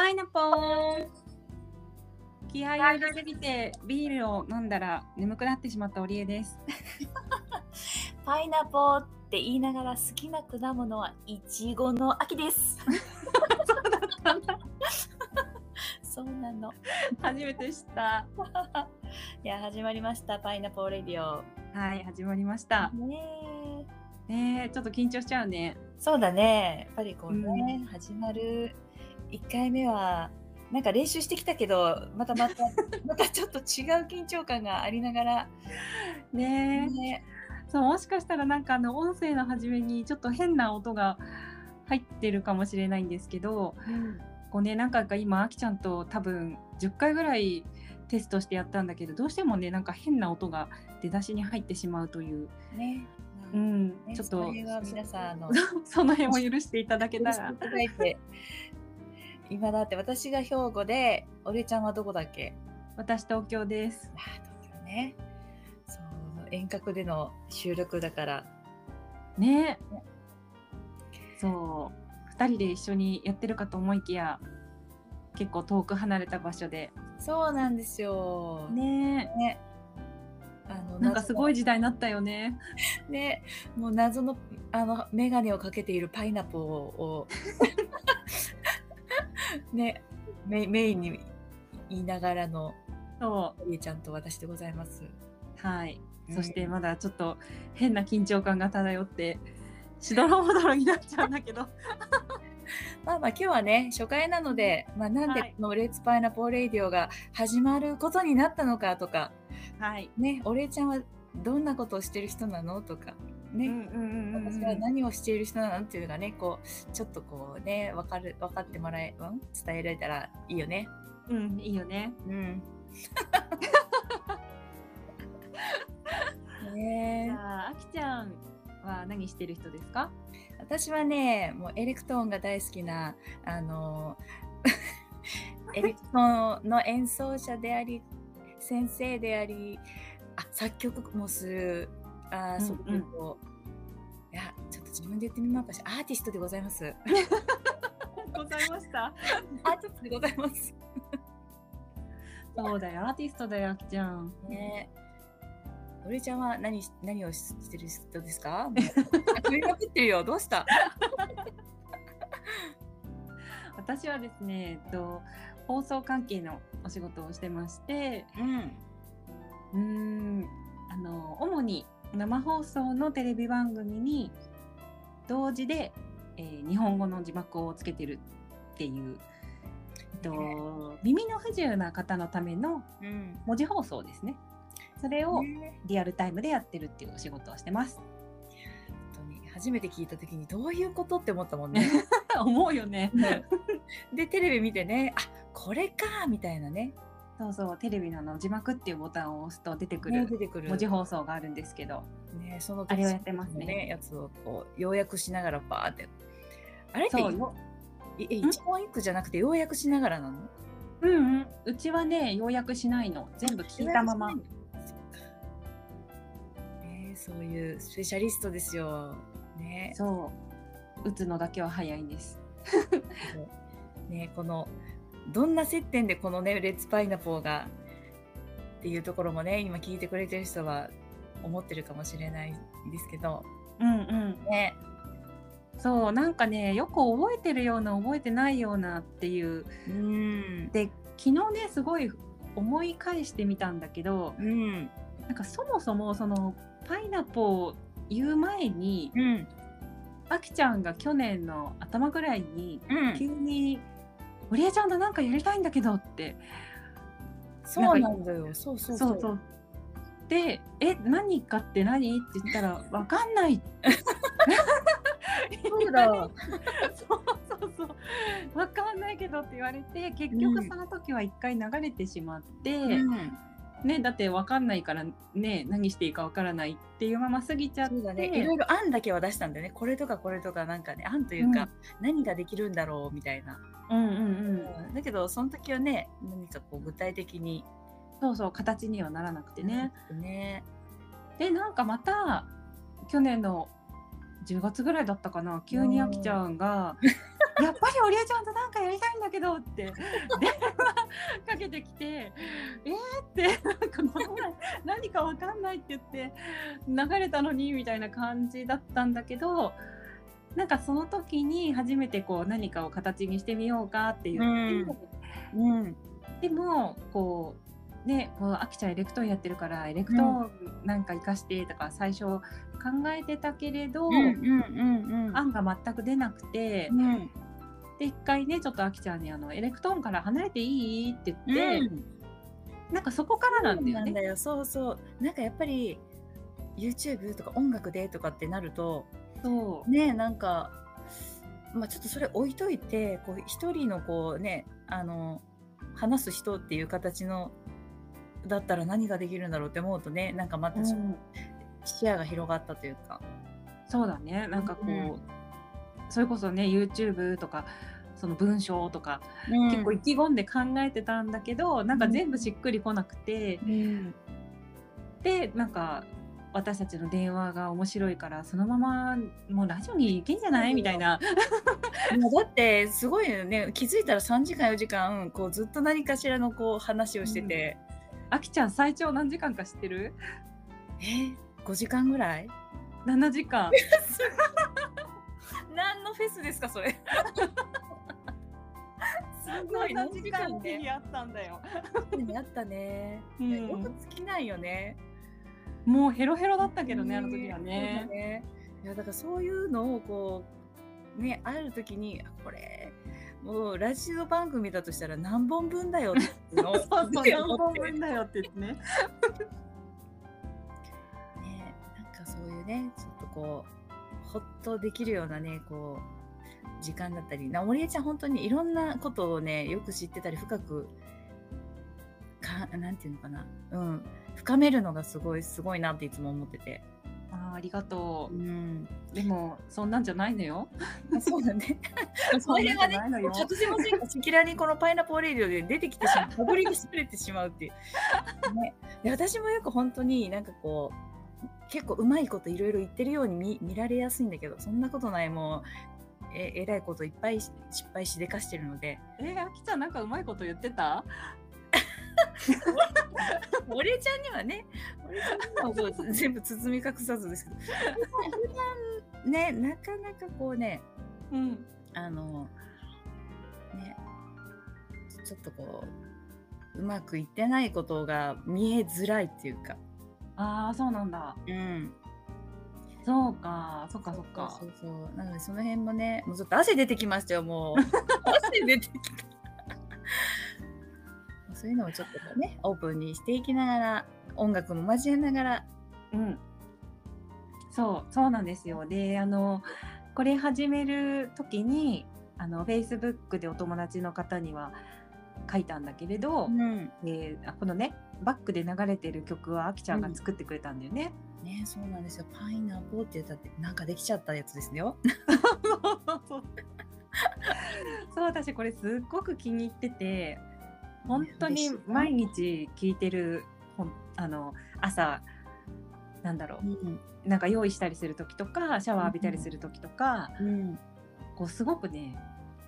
パイナポー気合いを入れすぎてビールを飲んだら眠くなってしまったオリエです。パイナポーって言いながら好きな果物はイチゴの秋です。そうなの。初めて知った。いや始まりましたパイナポーレディオ。はい、始まりました。ねえねえ、ちょっと緊張しちゃうね。そうだね。やっぱりこうね、始まる1回目はなんか練習してきたけどまたまた またちょっと違う緊張感がありながら。ねえ、ね。そうもしかしたらなんかあの音声の初めにちょっと変な音が入ってるかもしれないんですけど、うん。こうねなんか今あきちゃんと多分10回ぐらいテストしてやったんだけどどうしてもねなんか変な音が出だしに入ってしまうという、ね。うん、ね。ちょっと。そ皆さんあの その辺を許していただけたら。許していただいて今だって私が兵庫で俺ちゃんはどこだっけ？私東京です。あ東京ね。そう遠隔での収録だから。ね。そう。2人で一緒にやってるかと思いきや結構遠く離れた場所で。そうなんですよ。ね。ね。あのなんかすごいい時代になったよね。ね。もう謎のあの眼鏡をかけているパイナポーを ねメメインに言いながらのそりえちゃんと私でございます。うはい、うん。そしてまだちょっと変な緊張感が漂ってしどろもどろになっちゃうんだけど。まあまあ今日はね初回なので、まあ、なんではい。この「レッツパイナポーレイディオ」が始まることになったのかとか。はい。ね織江ちゃんはどんなことをしてる人なのとかね、うんう私は何をしている人なのっていうのがねこうちょっとこうね分かる分かってもらえ、うん、伝えられたらいいよね。うん、いいよね。うん。じねえゃあ、あきちゃんは何してる人ですか？私はねもうエレクトーンが大好きなあの エレクトーンの演奏者であり先生でありあ作曲もするあうんそういうと、いやちょっと自分で言ってみまうかしらアーティストでございます。ございました。アーティストでございます。そうだよ、アーティストだよ、あきちゃん。ね。おりちゃんは何し何をししてる人ですか？もう 振りまくってるよ。どうした？私はですね、えっと、放送関係のお仕事をしてまして、うん。うーん、あの、主に生放送のテレビ番組に同時で、えー日本語の字幕をつけてるっていう、えっと、耳の不自由な方のためのうん文字放送ですね。それをねリアルタイムでやってるっていうお仕事をしてます。本当に初めて聞いた時にどういうことって思ったもんね。思うよね。でテレビ見てねあこれかみたいなねそうそう、テレビのあの字幕っていうボタンを押すと出てくる文字放送があるんですけど、ねそのあれをやってますねやつをこう要約しながらバーってあれって一本一句じゃなくて要約しながらなの？うんうん。うちはね、要約しないの。全部聞いたまま。ねそういうスペシャリストですよねそう。打つのだけは早いんです。ねこのどんな接点でこのねレッツパイナポーがっていうところもね今聞いてくれてる人は思ってるかもしれないんですけど。うんうん。ね。そう、なんかね、よく覚えてるような、覚えてないようなっていう。うん。で、昨日ね、すごい思い返してみたんだけど、うん。なんかそもそもそのパイナポー言う前に、うん。あきちゃんが去年の頭ぐらいに、うん。急に「堀江ちゃんとなんかやりたいんだけど」って。そうなんだよ。そうそうそう。そうそう。で「え何かって何?」って言ったら「わかんない」そうだ そうそうそう「わかんないけど」って言われて結局その時は一回流れてしまって、うんねだってわかんないからね何していいかわからないっていうまま過ぎちゃって。ね。いろいろ案だけは出したんだよね。これとかこれとかなんかね案というか、何ができるんだろうみたいな、うんうんうん。うん。だけどその時はね何かこう具体的に。そうそう形にはならなくてね。ね。でなんかまた去年の10月ぐらいだったかな急にあきちゃんがやっぱり織江ちゃんとなんかやりたいんだけどって電話かけてきてえーってなんかこの前何かわかんないって言って流れたのにみたいな感じだったんだけどなんかその時に初めてこう何かを形にしてみようかって言って、うん。でもこうねこうあきちゃんエレクトーンやってるからエレクトーンなんか活かしてとか最初考えてたけれど、うんうんうんうん。案が全く出なくて、うん。で一回ねちょっとあきちゃんにあの「エレクトーンから離れていい?」って言って、うん。なんかそこからなんだよね。そうなんだよ。そうそう。なんかやっぱり YouTube とか音楽でとかってなるとそう。ねなんかまあちょっとそれ置いといてこう一人のこうねあの話す人っていう形のだったら何ができるんだろうって思うとねなんかまたうん。視野が広がったというか、そうだね。なんかこう、うんそれこそね YouTube とかその文章とか、うん。結構意気込んで考えてたんだけどなんか全部しっくりこなくて、うん。でなんか私たちの電話が面白いからそのままもうラジオに行けんじゃない？みたいな。だってすごいよね。気づいたら3時間4時間こうずっと何かしらのこう話をしてて、あきちゃん最長何時間か知ってる？え？5時間ぐらい ?7 時間 何のフェスですかそれ？すごい7 7時間の日ねにあったんだよ、あったね、うん。よく尽きないよね。もうヘロヘロだったけどね、うんあの時はね。ね。いやだからそういうのをこうねある時にあこれもうラジオ番組だとしたら何本分だよってのを そうそう何本分だよって言ってね。ねなんかそういうねちょっとこうほっとできるようなねこう時間だったり。な森江ちゃん本当にいろんなことをねよく知ってたり深くかなんていうのかな。うん。深めるのがすごいすごいなっていつも思ってて、あーありがとう。ん、うでもそんなんじゃないのよ。そうだね それがねじゃないのよ。突然も赤裸々にこのパイナポーレディオで出てきてしまうかぶりにされてしまうっていう、ね、で私もよく本当になんかこう結構うまいこといろいろ言ってるように見見られやすいんだけどそんなことないもうええらいこといっぱいし失敗しでかしてるので。えー、あきちゃんなんかうまいこと言ってた？俺ちゃんにはね俺ちゃんにはこう 全部包み隠さずですけど。普段ねなかなかこうねうん。あのねちょっとこううまくいってないことが見えづらいっていうかああそうなんだ。うん。そうか。そっかそっか。そうそうなのでその辺もねもうちょっと汗出てきましたよもう。汗出てきた。そういうのをちょっとねオープンにしていきながら音楽も交えながら。うん。そうそうなんですよ。であのこれ始める時にあの Facebook でお友達の方には書いたんだけれど、うん。えーあこのねバックで流れてる曲はあきちゃんが作ってくれたんだよね。ねそうなんですよ。パイナップルって言ったってなんかできちゃったやつですよ。そう私これすっごく気に入ってて本当に毎日聴いてるあの朝なんだろう。うんなんか用意したりする時とかシャワー浴びたりする時とか、うん。こうすごくね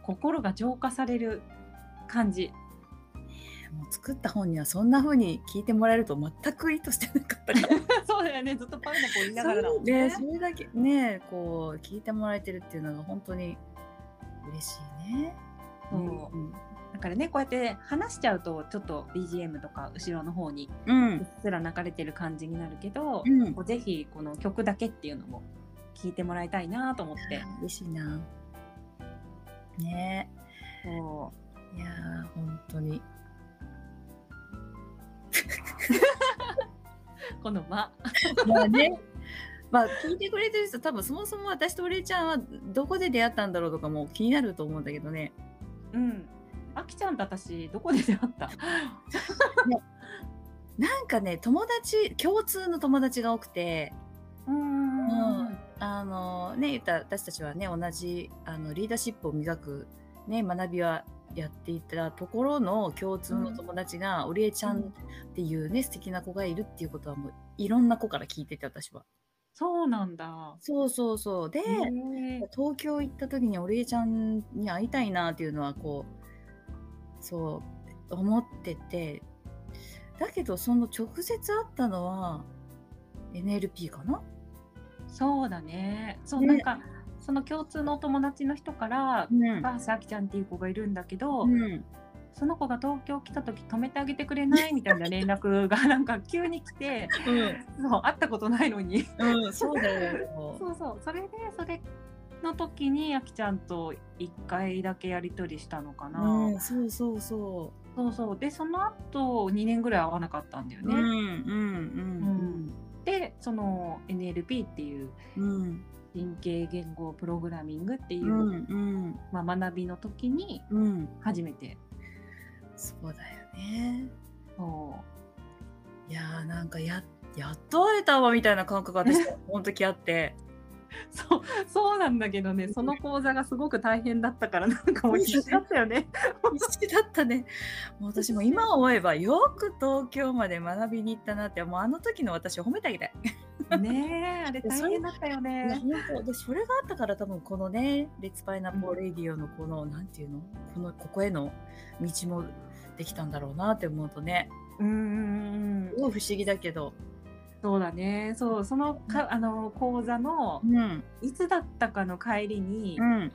心が浄化される感じ。もう作った本にはそんな風に聞いてもらえると全く意図してなかったから そうだよねずっとパイナポー言いながらだもんねね。それだけねこう聞いてもらえてるっていうのが本当に嬉しいね。そううんだからねこうやって話しちゃうとちょっと BGM とか後ろの方にううっすら流れてる感じになるけど、うぜひこの曲だけっていうのも聞いてもらいたいなと思って。嬉しいな。ねそいやー本当に。この間まあね。まあ聞いてくれてる人多分そもそも私とお礼ちゃんはどこで出会ったんだろうとかも気になると思うんだけどね。うん。あきちゃんと私どこで出会った？なんかね友達共通の友達が多くて。うんうんあのね言ったら私たちはね同じあのリーダーシップを磨く、ね、学びはやっていたところの共通の友達が、おりえちゃんっていうね素敵な子がいるっていうことはもういろんな子から聞いてて私は。そうなんだ。そうそうそう。で。東京行った時にお礼ちゃんに会いたいなっていうのはこうそう思っててだけどその直接会ったのは NLP かな？そうだね。そう、ねなんか、その共通のお友達の人から、うん高橋あきちゃんっていう子がいるんだけど、うんその子が東京来た時止めてあげてくれない？みたいな連絡がなんか急に来て、そう、会ったことないのに。うん、うん、そうだよ。そうそう、それで、それの時にあきちゃんと1回だけやり取りしたのかな。うん、そうそうそそうそう。で、その後2年ぐらい会わなかったんだよう。うん、うね。ん、で、その NLP っていううん、うん、神経言語プログラミングっていう、うん、うん、まあ、学びの時にうん、初めてそうだよね。そいやーなんかややっと会えたわみたいな感覚が私この時あって。う そうそうなんだけどねその講座がすごく大変だったからなんかもう必死だったよね。必死だったね。もう私も今思えばよく東京まで学びに行ったなってもうあの時の私を褒めてあげたい。ねえあれ大変だったよね。本当でそれがあったから多分このね「レッツパイナポーレディオ」のこの、なんていうの？このここへの道もできたんだろうなって思うとねうんうんうんすごい不思議だけど。そうだね。そうそのかあの講座のうん。いつだったかの帰りに、うん、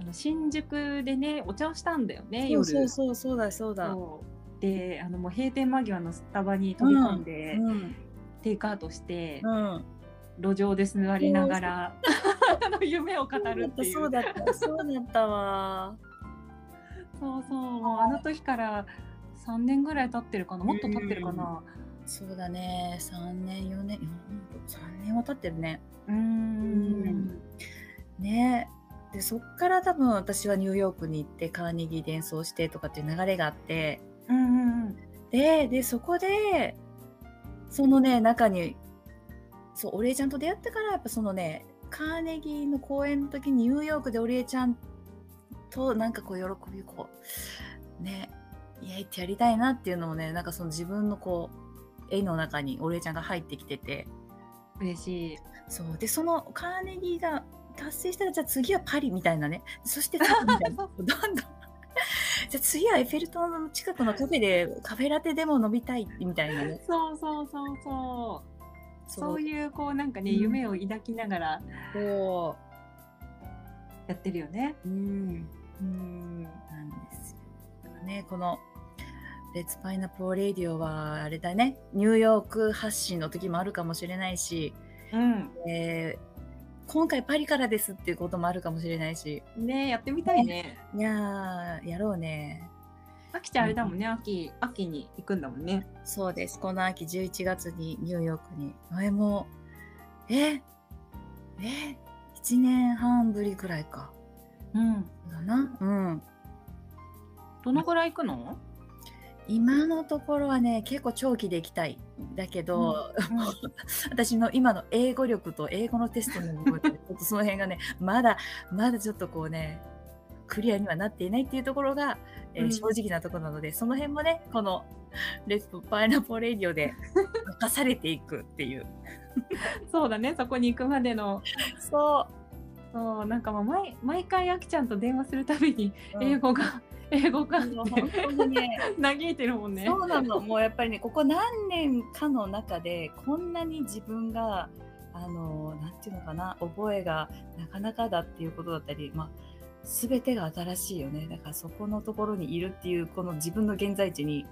あの新宿でねお茶をしたんだよねそう夜。そうそうそうだ。そう。だ。であのもう閉店間際のスタバに飛び込んで、うん。テイクアウトして、うん、路上で座りながら あの夢を語るっていう。そうだったそうだったわ。そうそうもうあの時から3年ぐらい経ってるかな。もっと経ってるかなそうだね。3年4年。3年は経ってるね。うーん。ね。でそっから多分私はニューヨークに行ってカーネギーで演奏してとかっていう流れがあって。うんうんうん。ででそこでそのね中にそうお礼ちゃんと出会ってからやっぱそのねカーネギーの公演の時にニューヨークでお礼ちゃんとなんかこう喜びこうねイエイってやりたいなっていうのをねなんかその自分のこう絵の中にお礼ちゃんが入ってきてて。嬉しい。そう。でそのカーネギーが達成したらじゃあ次はパリみたいなね。そして次みたいな。どんどん。じゃあ次はエッフェル塔の近くのカフェでカフェラテでも飲みたいみたいなね。そうそうそうそうそう。う。いうこうなんかね、うん。夢を抱きながらそやってるよね。ううん。うん。なんですよ。ねこのレッツパイナポーレディオはあれだねニューヨーク発信の時もあるかもしれないし、うんえー今回パリからですっていうこともあるかもしれないしねやってみたいねいやーやろうねあきちゃんあれだもんね秋秋に行くんだもんねそうです。この秋11月にニューヨークに。前も、ええ ?1 年半ぶりくらいか。うんだな。うん。どのぐらい行くの？今のところはね、結構長期で行きたい。だけど、私の今の英語力と英語のテストの部分で、ちょっとその辺がね、まだ、まだちょっとこうね、クリアにはなっていないっていうところが、えーうん正直なところなので、その辺もね、このレッツパイナポーレディオで任されていくっていう。そうだねそこに行くまでのそそうなんかもう毎毎回あきちゃんと電話するたびにう。英語が、英語がっもうて本当にね、嘆いてるもんね。そうなの。もうやっぱりね、ここ何年かの中で、こんなに自分が、あの、なんていうのかな、覚えがなかなかだっていうことだったり、まあ、すべてが新しいよね。だからそこのところにいるっていう、この自分の現在地に、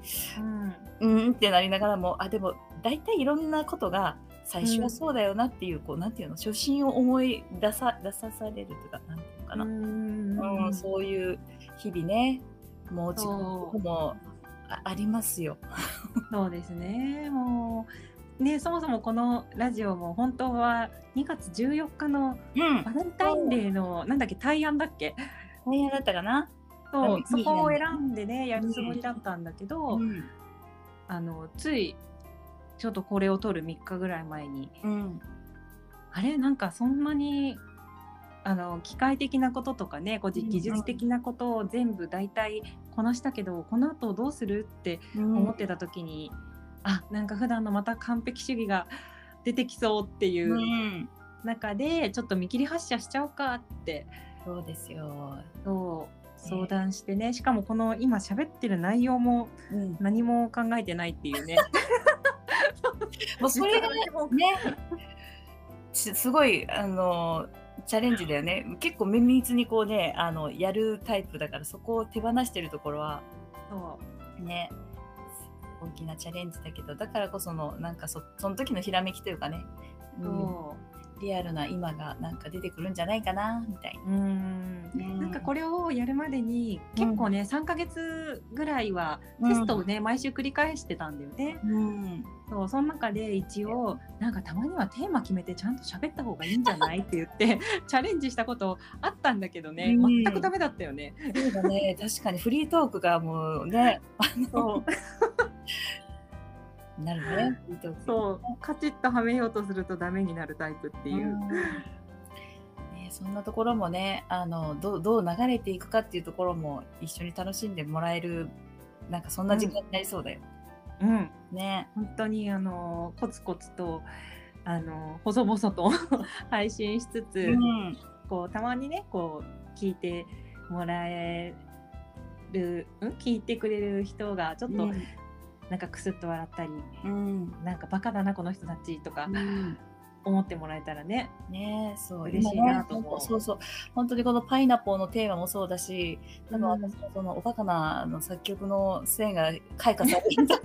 うん、うーんってなりながらも、あ、でも、大体いろんなことが、最初はそうだよなっていう、こう、なんていうの、初心を思い出さ、出さされるとか、なんていうのかな。うんうん、そういう日々ね、もう自分もあありますよ。そうですね。もうねそもそもこのラジオも本当は2月14日のうんバ。レンタインデーのなんだっけ対案だっけ？大変だったかな？そううんそこを選んでねやるつもりだったんだけど、うん。あのついちょっとこれを撮る3日ぐらい前にうん。あれ？なんかそんなにあの機械的なこととかねこう技術的なことを全部大体こなしたけどこの後どうするって思ってた時に、あなんか普段のまた完璧主義が出てきそうっていううん、中で、ちょっと見切り発車しちゃおうかってそうですよ。そう相談してねしかもこの今喋ってる内容もうん、何も考えてないっていうね。もうそれがね すごいあのチャレンジだよね。結構綿密にこうねあのやるタイプだからそこを手放してるところはそう。ね大きなチャレンジだけどだからこそのなんかそその時のひらめきというかね、うん。そリアルな今がなんか出てくるんじゃないかなみたいな。ううん。うんなんかこれをやるまでに結構ね、3ヶ月ぐらいはうん。テストをね、毎週繰り返してたんだよね。うん。そうその中で一応なんかたまにはテーマ決めてちゃんと喋った方がいいんじゃないって言って チャレンジしたことあったんだけどね、うん。全くダメだったよね。そうだね。確かにフリートークがもうね そう なるね。そう。カチッとはめようとするとダメになるタイプっていう。うそんなところもねあのどうどう流れていくかっていうところも一緒に楽しんでもらえるなんかそんな時間になりそうだよ。うん。ね。本当にあのコツコツとあの細々と 配信しつつ、うん。こうたまにねこう聞いてもらえる、うん、聞いてくれる人がちょっとなんかクスッと笑ったり、うん。なんかバカだなこの人たちとかうん。思ってもらえたらね。ねそう。嬉しいなと思う。そう。そう本当にこのパイナポーのテーマもそうだし多分うん。私もそのおバカなあの作曲の線が開花されるんだ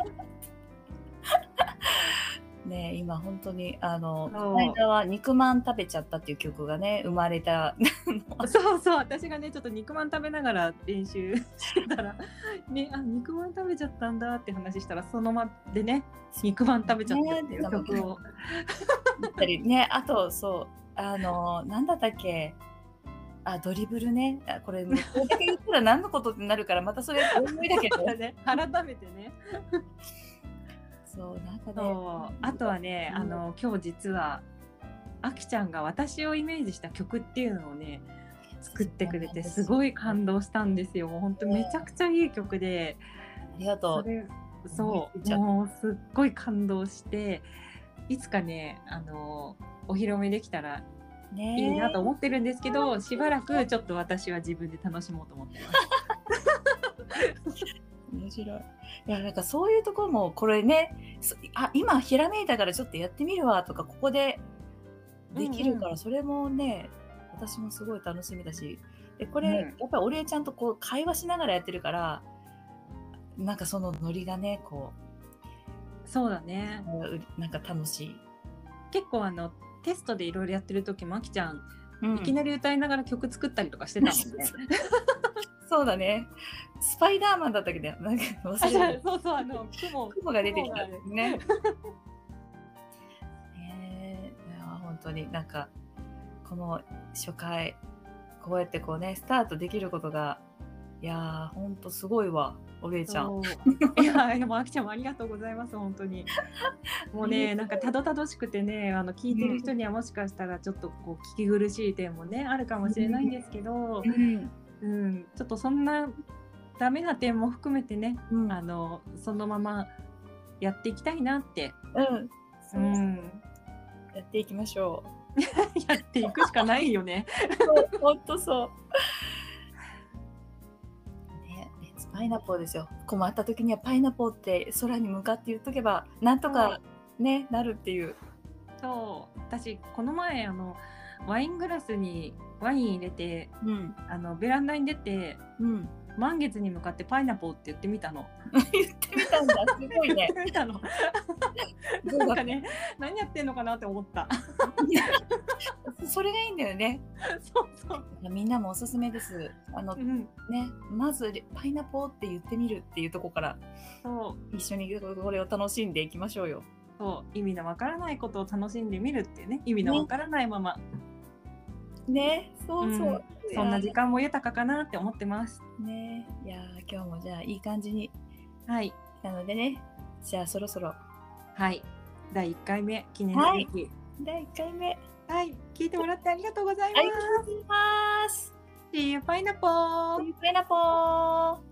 ね今本当にあのこの間は肉まん食べちゃったっていう曲がね生まれた。そうそう私がねちょっと肉まん食べながら練習 してたらねあ肉まん食べちゃったんだって話したらその場でね肉まん食べちゃったっていうね曲を。だったりねあとそうあのなんだったっけあドリブルね。あこれこれだけ言ったら何のことってなるからまたそれ思い だけどね。改めてね。そうなんかねあとはね、うん。あの今日実はあきちゃんが私をイメージした曲っていうのをね作ってくれてす。ごい感動したんですよ。もう本当めちゃくちゃいい曲で、ありがとそれそう。もうすっごい感動していつかねあのお披露目できたらいいなと思ってるんですけど、しばらくちょっと私は自分で楽しもうと思ってます。面白い。いやなんかそういうところもこれねそあ今ひらめいたからちょっとやってみるわとかここでできるから、それもね私もすごい楽しみだし。でこれ、うん。やっぱり俺ちゃんとこう会話しながらやってるからなんかそのノリがねこそうだね。ううなんか楽しい、結構あのテストでいろいろやってる時もあきちゃん、うん。いきなり歌いながら曲作ったりとかしてたもんね。そうだね。スパイダーマンだったっけどなんかあ忘れた。そうそうあの雲。雲が出てきた。雲がね。ねえ。いや本当になんかこの初回こうやってこうねスタートできることがいやー本当すごいわおべえちゃん。いやでもあきちゃんもありがとうございます本当に。もうね。なんかたどたどしくてねあの聞いてる人にはもしかしたらちょっとこう聞き苦しい点もねあるかもしれないんですけど、うん。うん、ちょっとそんなダメな点も含めてねうん。あのそのままやっていきたいなって、うん。そううん、やっていきましょ やっていくしかないよね。本当そう。ねねパイナポーですよ。困った時にはパイナポーって空に向かって言っとけばなんとかねなるっていう。そう。私この前あのワイングラスにワイン入れてうんあのベランダに出てうん。満月に向かってパイナポーって言ってみたの。言ってみたんだ。すごい 言っね。てみたの。なんかね何やってんのかなって思った。それがいいんだよね。そうそう。みんなもおすすめです。あのうん、ね、まずパイナポーって言ってみるっていうところからそう一緒にこれを楽しんでいきましょうよ。そう意味のわからないことを楽しんでみるっていうね意味のわからないまま、ね、そうそう。うんそんな時間も豊かかなって思ってます。ね、いやー今日もじゃあいい感じにはいなのでね、じゃあそろそろはい第1回目記念すべき第1回目。はい、聞いてもらってありがとうございまありがとうございます。す。See you, pineapple! パイナポー